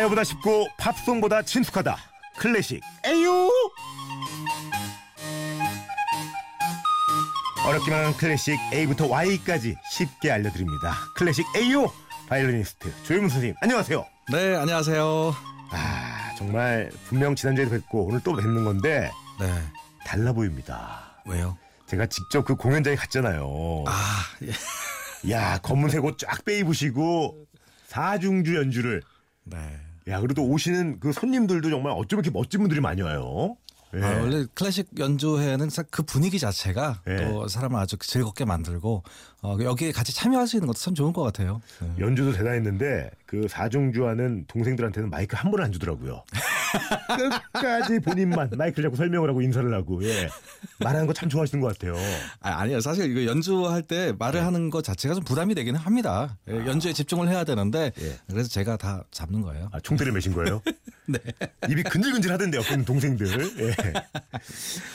가요보다 쉽고 팝송보다 친숙하다. 클래식 A-Yo. 어렵기만 한 클래식 A부터 Y까지 쉽게 알려드립니다. 클래식 A-Yo 바이올리니스트 조윤범 선생님 안녕하세요. 네, 안녕하세요. 아 정말 분명 지난주에도 뵙고 오늘 또 뵙는 건데 네. 달라 보입니다. 왜요? 제가 직접 그 공연장에 갔잖아요. 아, 예. 야 검은색 옷 쫙 빼입으시고 사중주 연주를 네. 야 그래도 오시는 그 손님들도 정말 어쩜 이렇게 멋진 분들이 많이 와요. 예. 아, 원래 클래식 연주회는 사- 그 분위기 자체가 예. 또 사람을 아주 즐겁게 만들고 어, 여기에 같이 참여할 수 있는 것도 참 좋은 것 같아요. 네. 연주도 대단했는데 그 사중주하는 동생들한테는 마이크 한 번을 안 주더라고요. 끝까지 본인만 마이크를 잡고 설명을 하고 인사를 하고 예. 말하는 거 참 좋아하시는 것 같아요. 아, 아니요. 사실 이거 연주할 때 말을 하는 것 자체가 좀 부담이 되기는 합니다. 예, 연주에 집중을 해야 되는데 예. 그래서 제가 다 잡는 거예요. 아, 총대를 매신 거예요? 네. 입이 근질근질 하던데요, 그 동생들. 예.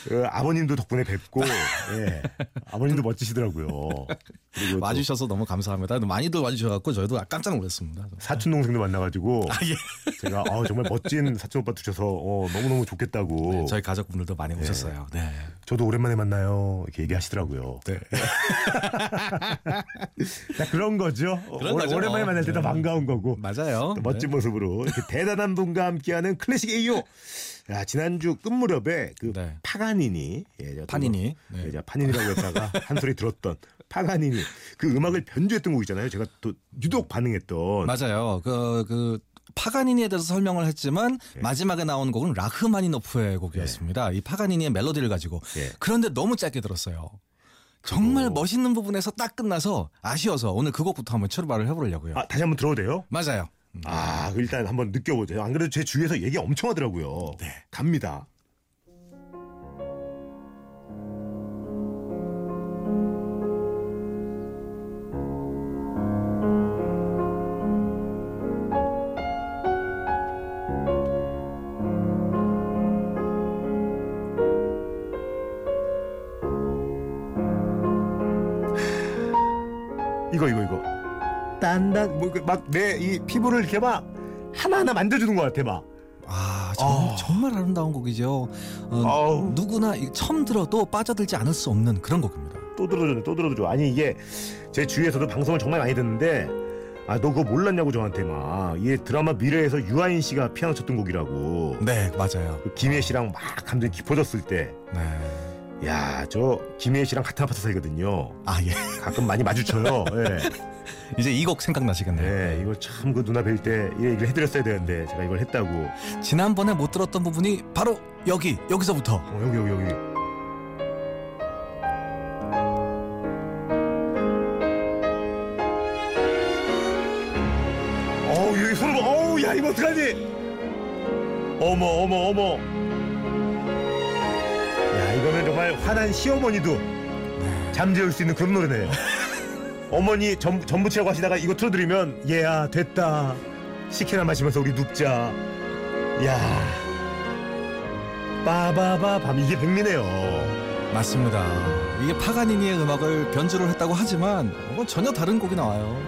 그 아버님도 덕분에 뵙고, 예. 아버님도 멋지시더라고요. 그리고 또 와주셔서 너무 감사합니다. 많이들 와주셔갖고 저희도 깜짝 놀랐습니다. 사촌 동생도 만나가지고 아, 예. 제가 아, 정말 멋진 사촌 오빠 두셔서 어, 너무 너무 좋겠다고 저희 가족분들도 많이 오셨어요. 네. 저도 오랜만에 만나요 이렇게 얘기하시더라고요. 네. 자, 그런 거죠. 그런 오-. 오랜만에 만날 때더 네. 반가운 거고 맞아요. 또 멋진 네. 모습으로 이렇게 대단한 분과 함께 하는 클래식 AO. 야, 지난주 끝무렵에 그 네. 파가니니 예, 파니니. 뭐, 네. 예, 파니니라고 했다가 한 소리 들었던 파가니니 그 음악을 변주했던 곡이잖아요. 제가 또 유독 반응했던 맞아요. 그, 그, 파가니니에 대해서 설명을 했지만 예. 마지막에 나온 곡은 라흐마니노프의 곡이었습니다. 이 파가니니의 멜로디를 가지고. 예. 그런데 너무 짧게 들었어요. 정말 멋있는 부분에서 딱 끝나서 아쉬워서 오늘 그 곡부터 한번 출발을 해보려고요. 아, 다시 한번 들어도 돼요? 맞아요. 아, 일단 한번 느껴보세요. 안 그래도 제 주위에서 얘기 엄청 하더라고요. 네. 갑니다. 이거 이거 이거 딴딴 뭐막내 이 피부를 이렇게 막 하나하나 만져주는 것 같아 막 아, 정, 아. 정말 아름다운 곡이죠. 어. 누구나 이- 처음 들어도 빠져들지 않을 수 없는 그런 곡입니다. 또 들어주네 또 들어줘 아니 이게 제 주위에서도 방송을 정말 많이 듣는데 아 너 그거 몰랐냐고 저한테 막 이게 드라마 미래에서 유아인 씨가 피아노 쳤던 곡이라고 네, 맞아요. 그 김혜 씨랑 막 감정이 깊어졌을 때 네. 야 저 김혜 씨랑 같은 아파트 살거든요 아, 예. 가끔 많이 마주쳐요 예. 이제 이 곡 생각나시겠네요. 네 이걸 참 그 누나 뵐때이 얘기를 해드렸어야 되는데 제가 이걸 했다고 지난번에 못 들었던 부분이 바로 여기, 여기서부터. 어, 여기 여기 여기 어우 여기 소름 어우 야 이거 어떡하니 어머 어머 어머 야 이거는 정말 화난 시어머니도 잠재울 수 있는 그런 노래네요. 어머니 전, 전부치라고 하시다가 이거 틀어드리면 얘야 됐다. 식혜나 마시면서 우리 눕자. 야. 빠바바 밤 이게 백미네요. 맞습니다. 이게 파가니니의 음악을 변주를 했다고 하지만 뭐 전혀 다른 곡이 나와요.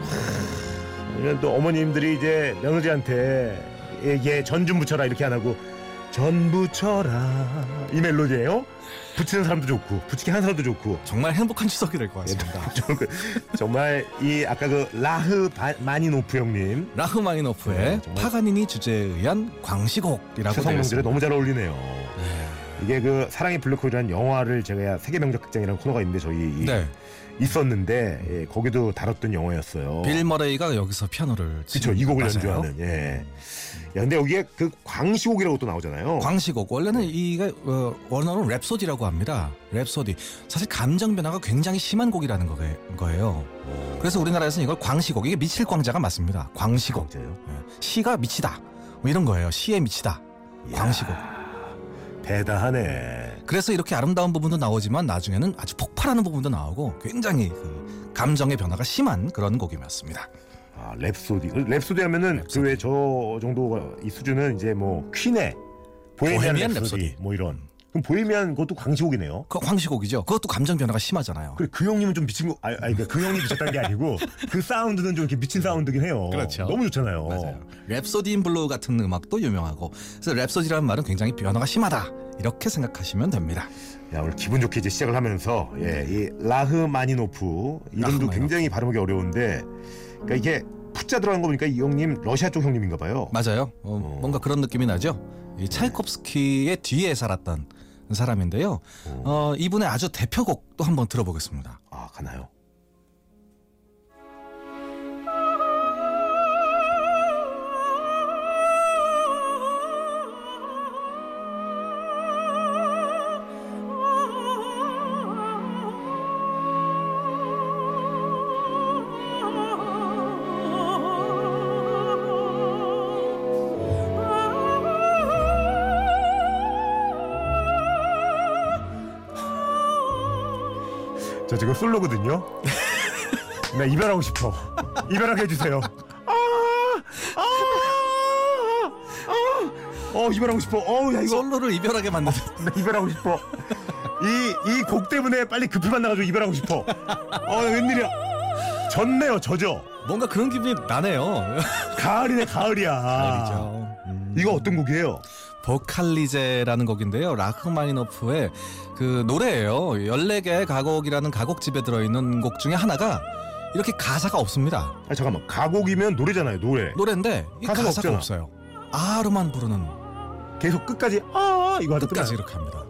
이건 또 어머님들이 이제 며느리한테 얘전좀 붙여라. 이렇게 안 하고 전 붙여라 이 멜로디예요. 붙이는 사람도 좋고 붙이게 하는 사람도 좋고 정말 행복한 추석이 될 것 같습니다. 정말 이 아까 그 라흐 바- 마니노프 형님 라흐마니노프의 네. 파가니니 주제에 의한 광시곡이라고 되어 있습니다. 너무 잘 어울리네요. 네. 이게 그 사랑의 블랙홀이라는 영화를 제가 세계 명작 극장이라는 코너가 있는데 저희 이- 네. 있었는데 예, 거기도 다뤘던 영화였어요. 빌 머레이가 여기서 피아노를 그렇죠 이 곡을 맞아요. 연주하는 예. 야 근데 여기에 그 광시곡이라고 또 나오잖아요. 광시곡 원래는 이게 어, 원어는 랩소디라고 합니다. 랩소디 사실 감정 변화가 굉장히 심한 곡이라는 거게- 거예요. 그래서 우리나라에서는 이걸 광시곡 이게 미칠 광자가 맞습니다. 광시곡? 예. 시가 미치다 뭐 이런 거예요. 시에 미치다 광시곡. 대단하네. 그래서 이렇게 아름다운 부분도 나오지만 나중에는 아주 폭발하는 부분도 나오고 굉장히 그 감정의 변화가 심한 그런 곡이었습니다. 아, 랩소디. 그 랩소디 하면은 그 왜 저 정도 이 수준은 이제 뭐 퀸의 보헤미안 랩소디, 랩소디. 뭐 이런 그럼 보헤미안 그것도 광시곡이네요. 그 광시곡이죠. 그것도 감정 변화가 심하잖아요. 그래 그 형님은 좀 미친 거 아니, 아니 그그 형님 미쳤다는 게 아니고 그 사운드는 좀 이렇게 미친 사운드긴 해요. 그렇죠. 너무 좋잖아요. 맞아요. 랩소디 인 블루 같은 음악도 유명하고 그래서 랩소디라는 말은 굉장히 변화가 심하다 이렇게 생각하시면 됩니다. 야 오늘 기분 좋게 이제 시작을 하면서 예, 이 라흐마니노프 이름도 라흐마니노프. 굉장히 발음하기 어려운데 그러니까 이게 푸자 들어간 거 보니까 이 형님 러시아 쪽 형님인가 봐요. 맞아요. 어, 뭔가 그런 느낌이 나죠. 이 차이콥스키의 뒤에 살았던 사람인데요. 어, 이분의 아주 대표곡도 한번 들어보겠습니다. 아 가나요? 저 지금 솔로거든요. 나 이별하고 싶어. 이별하게 해주세요. 아, 아, 아, 어 이별하고 싶어. 어야 이거 솔로를 이별하게 만드는 나 이별하고 싶어. 이 이 곡 때문에 빨리 급히 만나가지고 이별하고 싶어. 어 웬일이야? 졌네요, 져죠. 뭔가 그런 기분이 나네요. 가을이네, 가을이야. 가을이죠. 음. 이거 어떤 곡이에요? 보칼리제라는 곡인데요. 라흐마니노프의 그 노래예요. 14개의 가곡이라는 가곡집에 들어있는 곡 중에 하나가 이렇게 가사가 없습니다. 아 잠깐만, 가곡이면 노래잖아요, 노래. 노래인데 이 가사가 가사가, 없잖아. 없어요. 아로만 부르는 계속 끝까지 아 이거 하다 끝까지. 이렇게 합니다.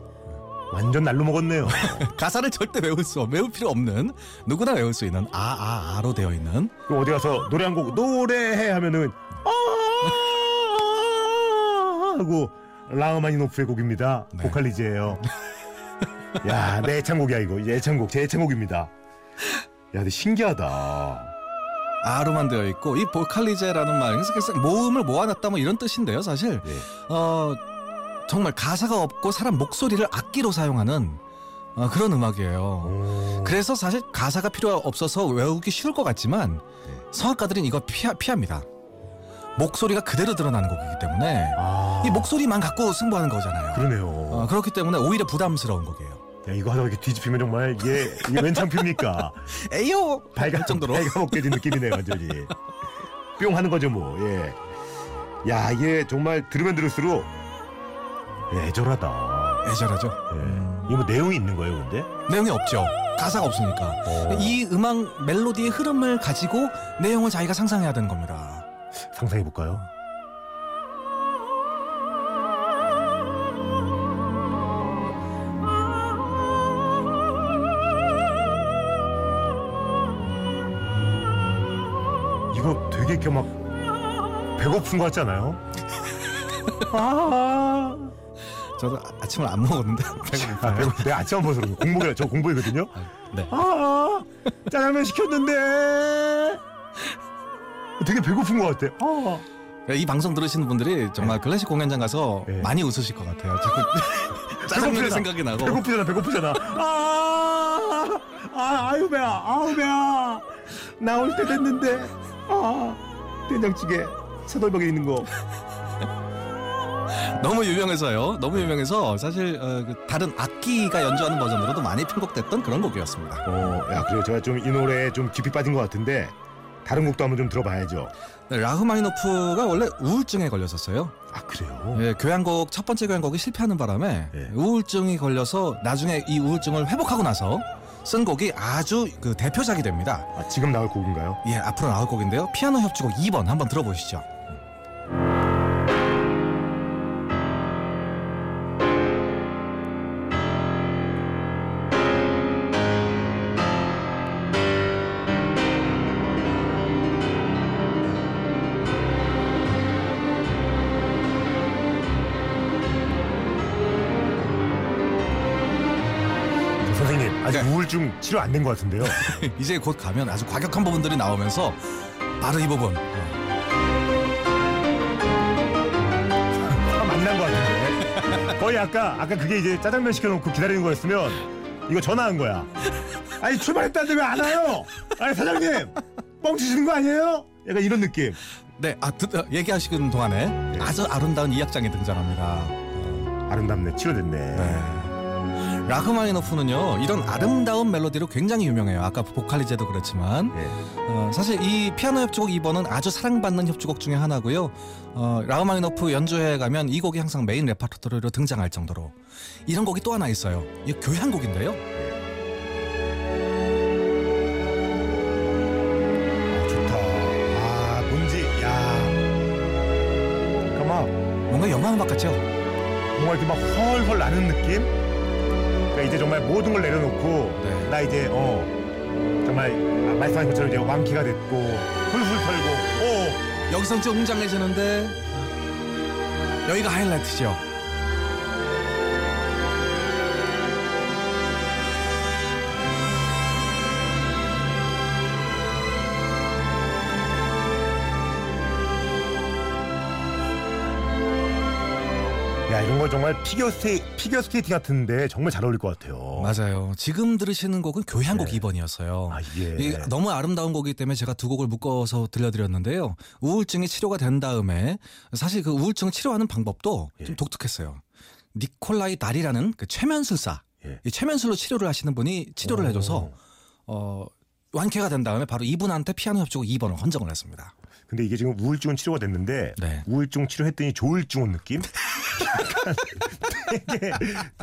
완전 날로 먹었네요. 가사를 절대 외울 수 없, 외울 필요 없는 누구나 외울 수 있는 아아 아로 되어 있는 그럼 어디 가서 노래 한 곡 노래해 하면은 아 하고 라흐마니노프의 곡입니다. 네. 보컬리즈예요. 야, 내 애창곡이야 이거. 이제 애창곡, 제 애창곡입니다. 야, 근데 신기하다. 아로만 되어 있고 이 보칼리제라는 말 모음을 모아놨다 뭐 이런 뜻인데요. 사실 네. 어 정말 가사가 없고 사람 목소리를 악기로 사용하는 어, 그런 음악이에요. 오. 그래서 사실 가사가 필요 없어서 외우기 쉬울 것 같지만 성악가들은 이거 피하, 피합니다. 목소리가 그대로 드러나는 곡이기 때문에 아, 이 목소리만 갖고 승부하는 거잖아요. 그러네요. 어, 그렇기 때문에 오히려 부담스러운 곡이에요. 야, 이거 하다가 이렇게 뒤집히면 정말 이게 이게 웬 창피입니까? 에요 발가 할 정도로 발가 먹게 된 느낌이네 완전히. 뿅 하는 거죠 뭐. 예. 야, 이게 정말 들으면 들을수록 애절하다. 애절하죠. 예. 음, 이거 뭐 내용이 있는 거예요, 근데? 내용이 없죠. 가사가 없으니까. 어. 이 음악 멜로디의 흐름을 가지고 내용을 자기가 상상해야 되는 겁니다. 상상해 볼까요? 되게 이렇게 막 배고픈 거 같지 않아요? 아, 저도 아침을 안 먹었는데 아 배고, 내가 아침 안 먹어서 그런 거. 공복이라 저 공복이거든요. 네. 아, 짜장면 시켰는데 되게 배고픈 것 같아. 아. 이 방송 들으시는 분들이 정말 클래식 공연장 가서 네. 많이 웃으실 것 같아요. 자꾸 짜장면이 배고프잖아. 생각이 나고. 배고프잖아, 배고프잖아. 아, 아, 아유 배야, 아우 배야. 나올 때 됐는데, 아, 된장찌개 차돌박에 있는 거. 너무 유명해서요. 너무 유명해서 사실 어, 그 다른 악기가 연주하는 버전으로도 많이 편곡됐던 그런 곡이었습니다. 어, 야, 그래 제가 좀 이 노래에 좀 깊이 빠진 것 같은데 다른 곡도 한번 좀 들어봐야죠. 네, 라흐마니노프가 원래 우울증에 걸렸었어요. 아, 그래요? 예, 교향곡 첫 번째 교향곡이 실패하는 바람에 예. 우울증이 걸려서 나중에 이 우울증을 회복하고 나서 쓴 곡이 아주 그 대표작이 됩니다. 아, 지금 나올 곡인가요? 예, 앞으로 나올 곡인데요. 피아노 협주곡 2번 한번 들어보시죠. 아직 네. 우울증 치료 안 된 것 같은데요. 이제 곧 가면 아주 과격한 부분들이 나오면서 바로 이 부분. 어, 아, 만난 것 같은데. 거의 아까 아까 그게 이제 짜장면 시켜놓고 기다리는 거였으면 이거 전화한 거야. 아니 출발했다는데 왜 안 와요? 아니 사장님 뻥치시는 거 아니에요? 약간 이런 느낌. 네, 아, 듣, 어, 얘기하시는 동안에 아주 아름다운 이 악장이 등장합니다. 어, 아름답네 치료됐네. 네. 라흐마니노프는요 이런 아름다운 멜로디로 굉장히 유명해요. 아까 보칼리제도 그렇지만 예. 어, 사실 이 피아노 협주곡 2번은 아주 사랑받는 협주곡 중에 하나고요. 어, 라흐마니노프 연주회에 가면 이 곡이 항상 메인 레파토리로 등장할 정도로 이런 곡이 또 하나 있어요. 이 교향곡인데요. 아, 좋다. 아 뭔지 야. 잠깐만 뭔가 영화 음악 같죠? 뭔가 이렇게 막 훨훨 나는 느낌? 그러니까 이제 정말 모든 걸 내려놓고 네. 나 이제 어 정말 아, 말씀하신 것처럼 이제 왕키가 됐고 훌훌 털고 오 여기서 좀 웅장해지는데 여기가 하이라이트죠. 야 이런 거 정말 피겨 스테이 피겨 스케이팅 같은데 정말 잘 어울릴 것 같아요. 맞아요. 지금 들으시는 곡은 교향곡 네. 2번이었어요. 아 이게 너무 아름다운 곡이기 때문에 제가 두 곡을 묶어서 들려드렸는데요. 우울증이 치료가 된 다음에 사실 그 우울증 치료하는 방법도 예. 좀 독특했어요. 니콜라이 달이라는 그 최면술사, 예. 이 최면술로 치료를 하시는 분이 치료를 오. 해줘서 어, 완쾌가 된 다음에 바로 이분한테 피아노 협주곡 2번을 헌정을 했습니다. 근데 이게 지금 우울증은 치료가 됐는데 네. 우울증 치료했더니 조울증 온 느낌? 되게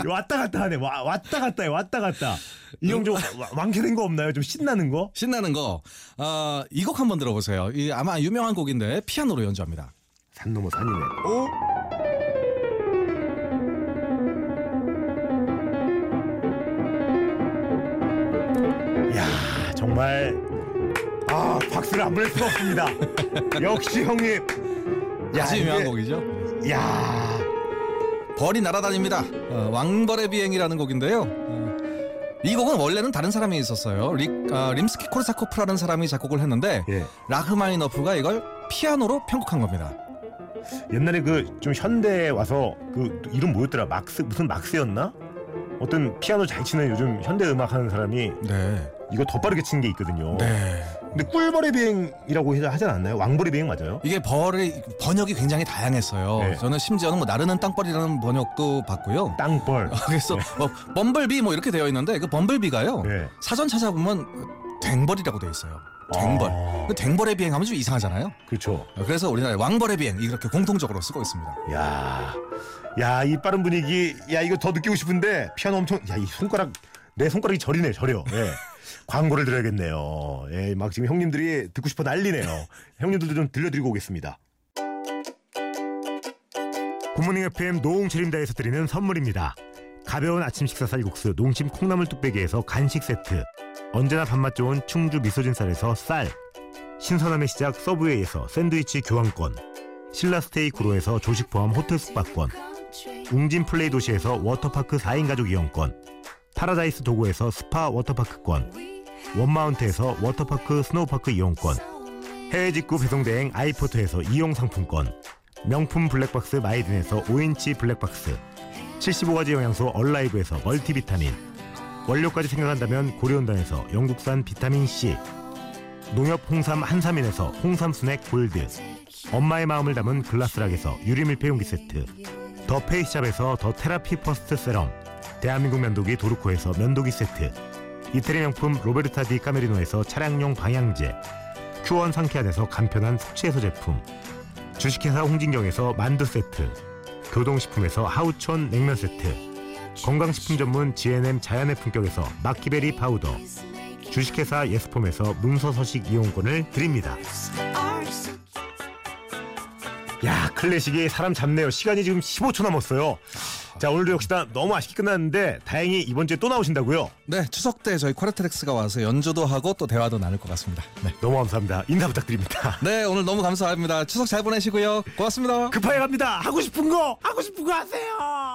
왔다 갔다 하네. 와, 왔다 갔다 해. 왔다 갔다. 이형 좀 와- 완쾌된 거 없나요? 좀 신나는 거? 신나는 거, 어, 이 곡 한번 들어보세요. 이 아마 유명한 곡인데 피아노로 연주합니다. 산 넘어 산이네. 어? 야 정말 아 박수를 안 보낼 수가 없습니다. 역시 형님. 야, 아주 유명한 이게- 곡이죠. 야 벌이 날아다닙니다. 어, 왕벌의 비행이라는 곡인데요. 어, 이 곡은 원래는 다른 사람이 있었어요. 리, 아, 림스키 코르사코프라는 사람이 작곡을 했는데 예. 라흐마니노프가 이걸 피아노로 편곡한 겁니다. 옛날에 그 좀 현대에 와서 그 이름 뭐였더라 막스 무슨 막스였나? 어떤 피아노 잘 치는 요즘 현대 음악 하는 사람이 네. 이거 더 빠르게 치는 게 있거든요. 네. 근데 꿀벌의 비행이라고 해- 하지 않았나요? 왕벌의 비행 맞아요? 이게 벌의 번역이 굉장히 다양했어요. 네. 저는 심지어는 뭐 나르는 땅벌이라는 번역도 봤고요. 땅벌. 그래서 뭐 범블비 뭐 이렇게 되어 있는데 그 범블비가요. 네. 사전 찾아보면 댕벌이라고 되어 있어요. 댕벌. 아. 그 댕벌의 비행하면 좀 이상하잖아요. 그렇죠. 그래서 우리나라에 왕벌의 비행 이렇게 공통적으로 쓰고 있습니다. 야, 야 이 빠른 분위기, 야 이거 더 느끼고 싶은데 피아노 엄청, 야 이 손가락 내 손가락이 저리네 저려. 예. 광고를 들어야겠네요. 예, 막 지금 형님들이 듣고 싶어 난리네요. 형님들도 좀 들려드리고 오겠습니다. 굿모닝 FM 노홍철입니다에서 드리는 선물입니다. 가벼운 아침 식사 쌀국수 농심 콩나물 뚝배기에서 간식 세트 언제나 밥맛 좋은 충주 미소진 쌀에서 쌀 신선함의 시작 서브웨이에서 샌드위치 교환권 신라스테이 구로에서 조식 포함 호텔 숙박권 웅진 플레이 도시에서 워터파크 4인 가족 이용권 파라다이스 도고에서 스파 워터파크권 원마운트에서 워터파크 스노우파크 이용권 해외 직구 배송대행 아이포터에서 이용 상품권 명품 블랙박스 마이든에서 5인치 블랙박스 75가지 영양소 얼라이브에서 멀티비타민 원료까지 생각한다면 고려은단에서 영국산 비타민C 농협 홍삼 한삼인에서 홍삼 스낵 골드 엄마의 마음을 담은 글라스락에서 유리밀폐 용기 세트 더 페이스샵에서 더 테라피 퍼스트 세럼 대한민국 면도기 도르코에서 면도기 세트 이태리 명품 로베르타 디 카메리노에서 차량용 방향제 큐원 상쾌한에서 간편한 숙취 해소 제품 주식회사 홍진경에서 만두 세트 교동식품에서 하우촌 냉면 세트 건강식품 전문 GNM 자연의 품격에서 마키베리 파우더 주식회사 예스폼에서 문서 서식 이용권을 드립니다. 야 클래식이 사람 잡네요. 시간이 지금 15초 남았어요. 자 오늘도 역시나 너무 아쉽게 끝났는데 다행히 이번 주에 또 나오신다고요. 네, 추석 때 저희 쿼르테렉스가 와서 연주도 하고 또 대화도 나눌 것 같습니다. 네. 너무 감사합니다. 인사 부탁드립니다. 네, 오늘 너무 감사합니다. 추석 잘 보내시고요. 고맙습니다. 급하게 갑니다. 하고 싶은 거 하고 싶은 거 하세요.